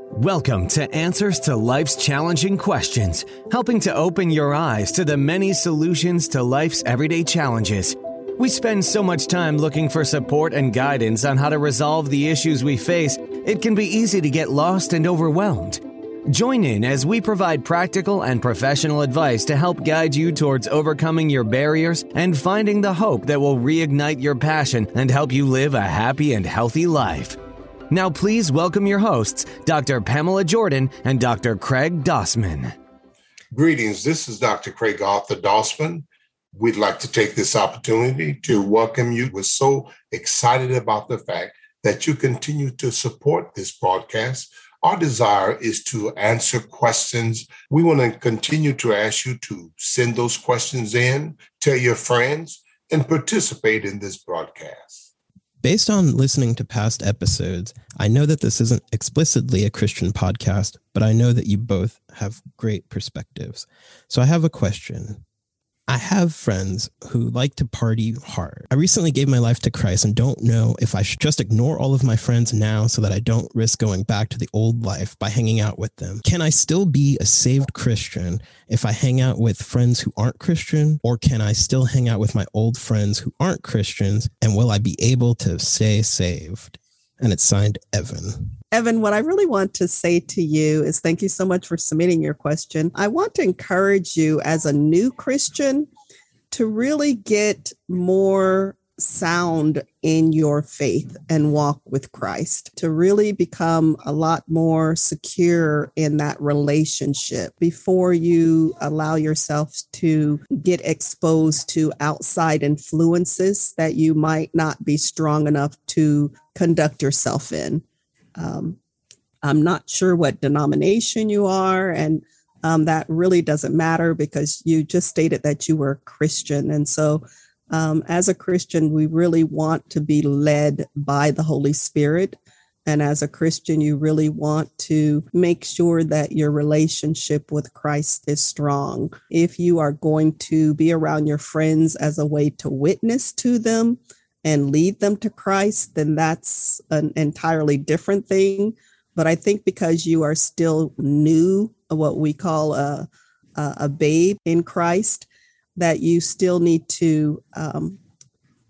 Welcome to Answers to Life's Challenging Questions, helping to open your eyes to the many solutions to life's everyday challenges. We spend so much time looking for support and guidance on how to resolve the issues we face, it can be easy to get lost and overwhelmed. Join in as we provide practical and professional advice to help guide you towards overcoming your barriers and finding the hope that will reignite your passion and help you live a happy and healthy life. Now, please welcome your hosts, Dr. Pamela Jordan and Dr. Craig Dossman. Greetings. This is Dr. Craig Arthur Dossman. We'd like to take this opportunity to welcome you. We're so excited about the fact that you continue to support this broadcast. Our desire is to answer questions. We want to continue to ask you to send those questions in, tell your friends, and participate in this broadcast. Based on listening to past episodes, I know that this isn't explicitly a Christian podcast, but I know that you both have great perspectives. So I have a question. I have friends who like to party hard. I recently gave my life to Christ and don't know if I should just ignore all of my friends now so that I don't risk going back to the old life by hanging out with them. Can I still be a saved Christian if I hang out with friends who aren't Christian? Or can I still hang out with my old friends who aren't Christians? And will I be able to stay saved? And it's signed Evan. Evan, what I really want to say to you is thank you so much for submitting your question. I want to encourage you as a new Christian to really get more sound in your faith and walk with Christ, to really become a lot more secure in that relationship before you allow yourself to get exposed to outside influences that you might not be strong enough to conduct yourself in. Um, I'm not sure what denomination you are, and um, that really doesn't matter because you just stated that you were a Christian. And so, um, as a Christian, we really want to be led by the Holy Spirit. And as a Christian, you really want to make sure that your relationship with Christ is strong. If you are going to be around your friends as a way to witness to them, and lead them to Christ, then that's an entirely different thing. But I think because you are still new, what we call a, a babe in Christ, that you still need to um,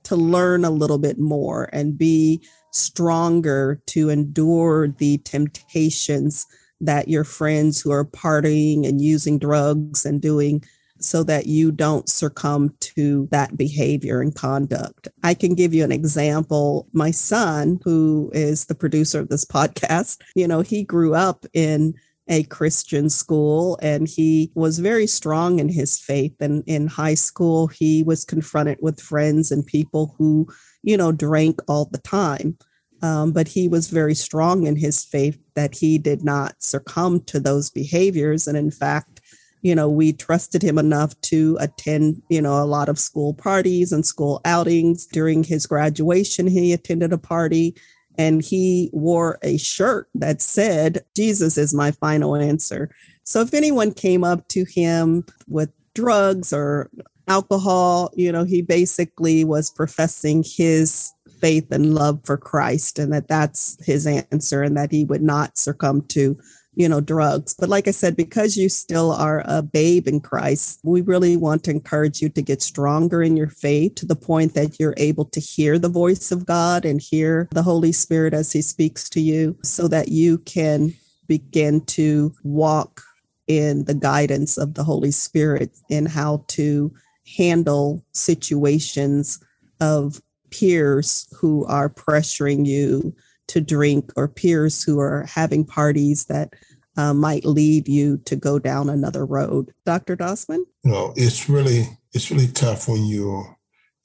to learn a little bit more and be stronger to endure the temptations that your friends who are partying and using drugs and doing so that you don't succumb to that behavior and conduct. I can give you an example. My son, who is the producer of this podcast, you know, he grew up in a Christian school and he was very strong in his faith. And in high school, he was confronted with friends and people who, you know, drank all the time. Um, but he was very strong in his faith that he did not succumb to those behaviors. And in fact, you know, we trusted him enough to attend, you know, a lot of school parties and school outings. During his graduation, he attended a party and he wore a shirt that said, Jesus is my final answer. So if anyone came up to him with drugs or alcohol, you know, he basically was professing his faith and love for Christ and that that's his answer and that he would not succumb to you know, drugs. But like I said, because you still are a babe in Christ, we really want to encourage you to get stronger in your faith to the point that you're able to hear the voice of God and hear the Holy Spirit as he speaks to you so that you can begin to walk in the guidance of the Holy Spirit in how to handle situations of peers who are pressuring you to drink or peers who are having parties that uh, might lead you to go down another road. Dr. Dossman? No, it's really it's really tough when you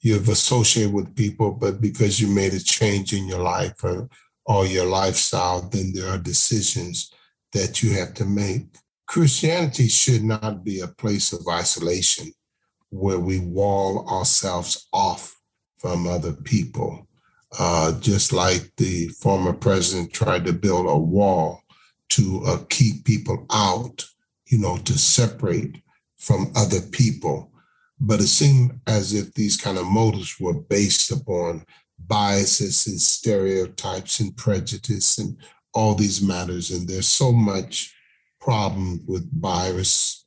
you've associated with people, but because you made a change in your life or, or your lifestyle, then there are decisions that you have to make. Christianity should not be a place of isolation where we wall ourselves off from other people uh, just like the former president tried to build a wall to uh, keep people out, you know, to separate from other people. But it seemed as if these kind of motives were based upon biases and stereotypes and prejudice and all these matters. And there's so much problem with bias,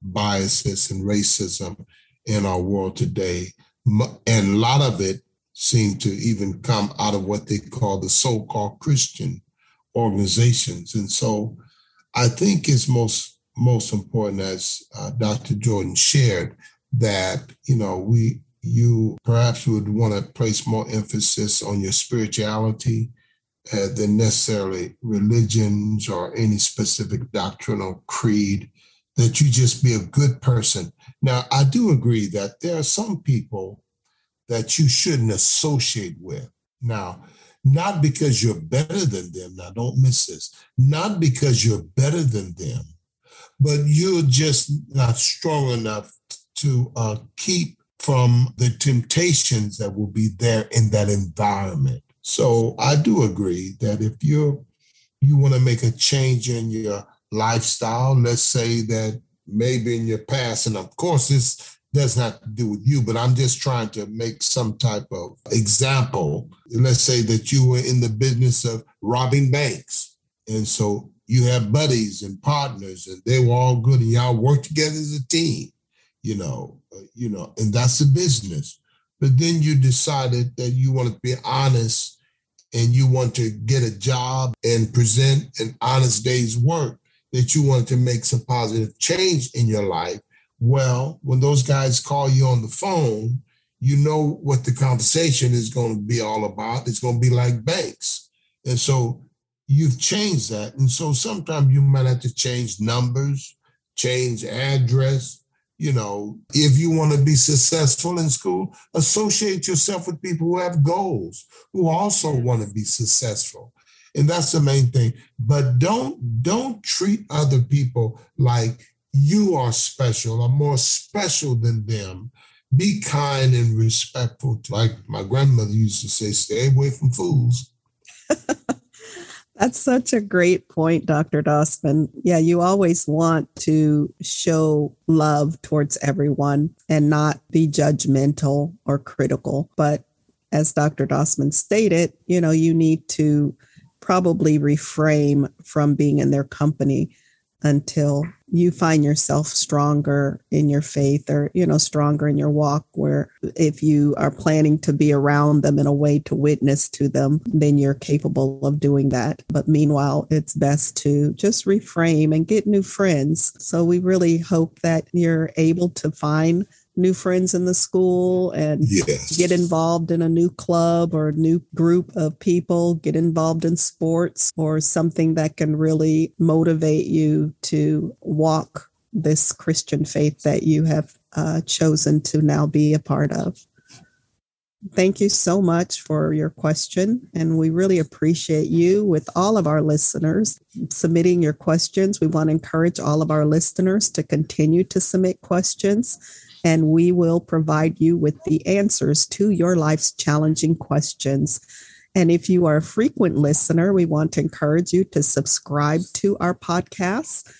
biases and racism in our world today. And a lot of it seem to even come out of what they call the so-called Christian organizations. And so I think it's most most important, as uh, Dr. Jordan shared, that you know we you perhaps would want to place more emphasis on your spirituality uh, than necessarily religions or any specific doctrinal creed. That you just be a good person. Now, I do agree that there are some people that you shouldn't associate with. Now, not because you're better than them. Now, don't miss this. Not because you're better than them, but you're just not strong enough to uh, keep from the temptations that will be there in that environment. So I do agree that if you're you want to make a change in your lifestyle, let's say that maybe in your past, and of course this does not to do with you, but I'm just trying to make some type of example. Let's say that you were in the business of robbing banks. And so you have buddies and partners and they were all good and y'all work together as a team you know uh, you know and that's the business but then you decided that you want to be honest and you want to get a job and present an honest day's work that you want to make some positive change in your life well when those guys call you on the phone you know what the conversation is going to be all about it's going to be like banks and so you've changed that. And so sometimes you might have to change numbers, change address. You know, if you want to be successful in school, associate yourself with people who have goals, who also want to be successful. And that's the main thing. But don't don't treat other people like you are special or more special than them. Be kind and respectful. Like my grandmother used to say, stay away from fools. That's such a great point, Dr. Dossman. Yeah, you always want to show love towards everyone and not be judgmental or critical. But as Dr. Dossman stated, you know, you need to probably refrain from being in their company until you find yourself stronger in your faith or you know stronger in your walk where if you are planning to be around them in a way to witness to them then you're capable of doing that. But meanwhile it's best to just reframe and get new friends. So we really hope that you're able to find new friends in the school and yes. get involved in a new club or a new group of people, get involved in sports or something that can really motivate you to walk this Christian faith that you have uh, chosen to now be a part of. Thank you so much for your question. And we really appreciate you with all of our listeners submitting your questions. We want to encourage all of our listeners to continue to submit questions and we will provide you with the answers to your life's challenging questions. And if you are a frequent listener, we want to encourage you to subscribe to our podcast.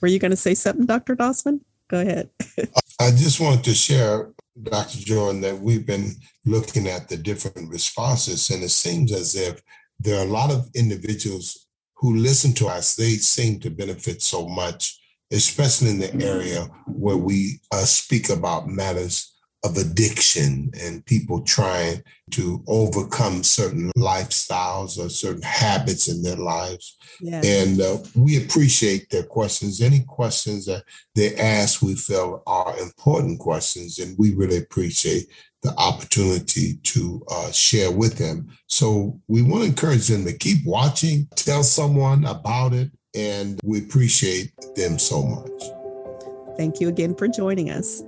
Were you going to say something, Dr. Dossman? Go ahead. I just wanted to share, Dr. Jordan, that we've been looking at the different responses, and it seems as if there are a lot of individuals who listen to us. They seem to benefit so much especially in the area where we uh, speak about matters of addiction and people trying to overcome certain lifestyles or certain habits in their lives. And uh, we appreciate their questions. Any questions that they ask, we feel are important questions, and we really appreciate the opportunity to uh, share with them. So we want to encourage them to keep watching, tell someone about it, and we appreciate them so much. Thank you again for joining us.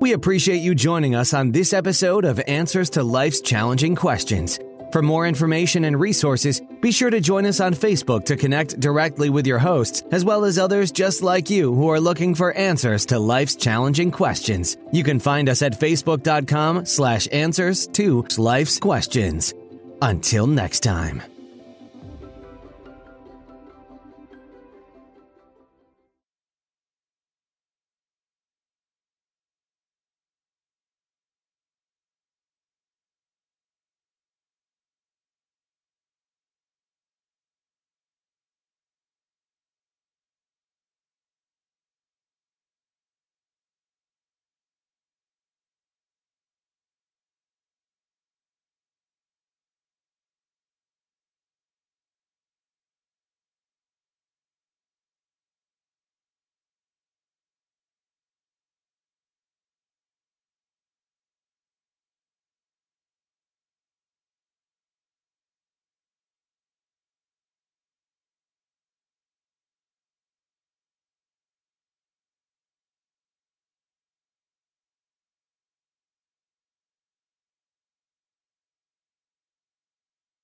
We appreciate you joining us on this episode of Answers to Life's Challenging Questions. For more information and resources, be sure to join us on Facebook to connect directly with your hosts, as well as others just like you who are looking for answers to life's challenging questions. You can find us at facebook.com slash answers to life's questions. Until next time.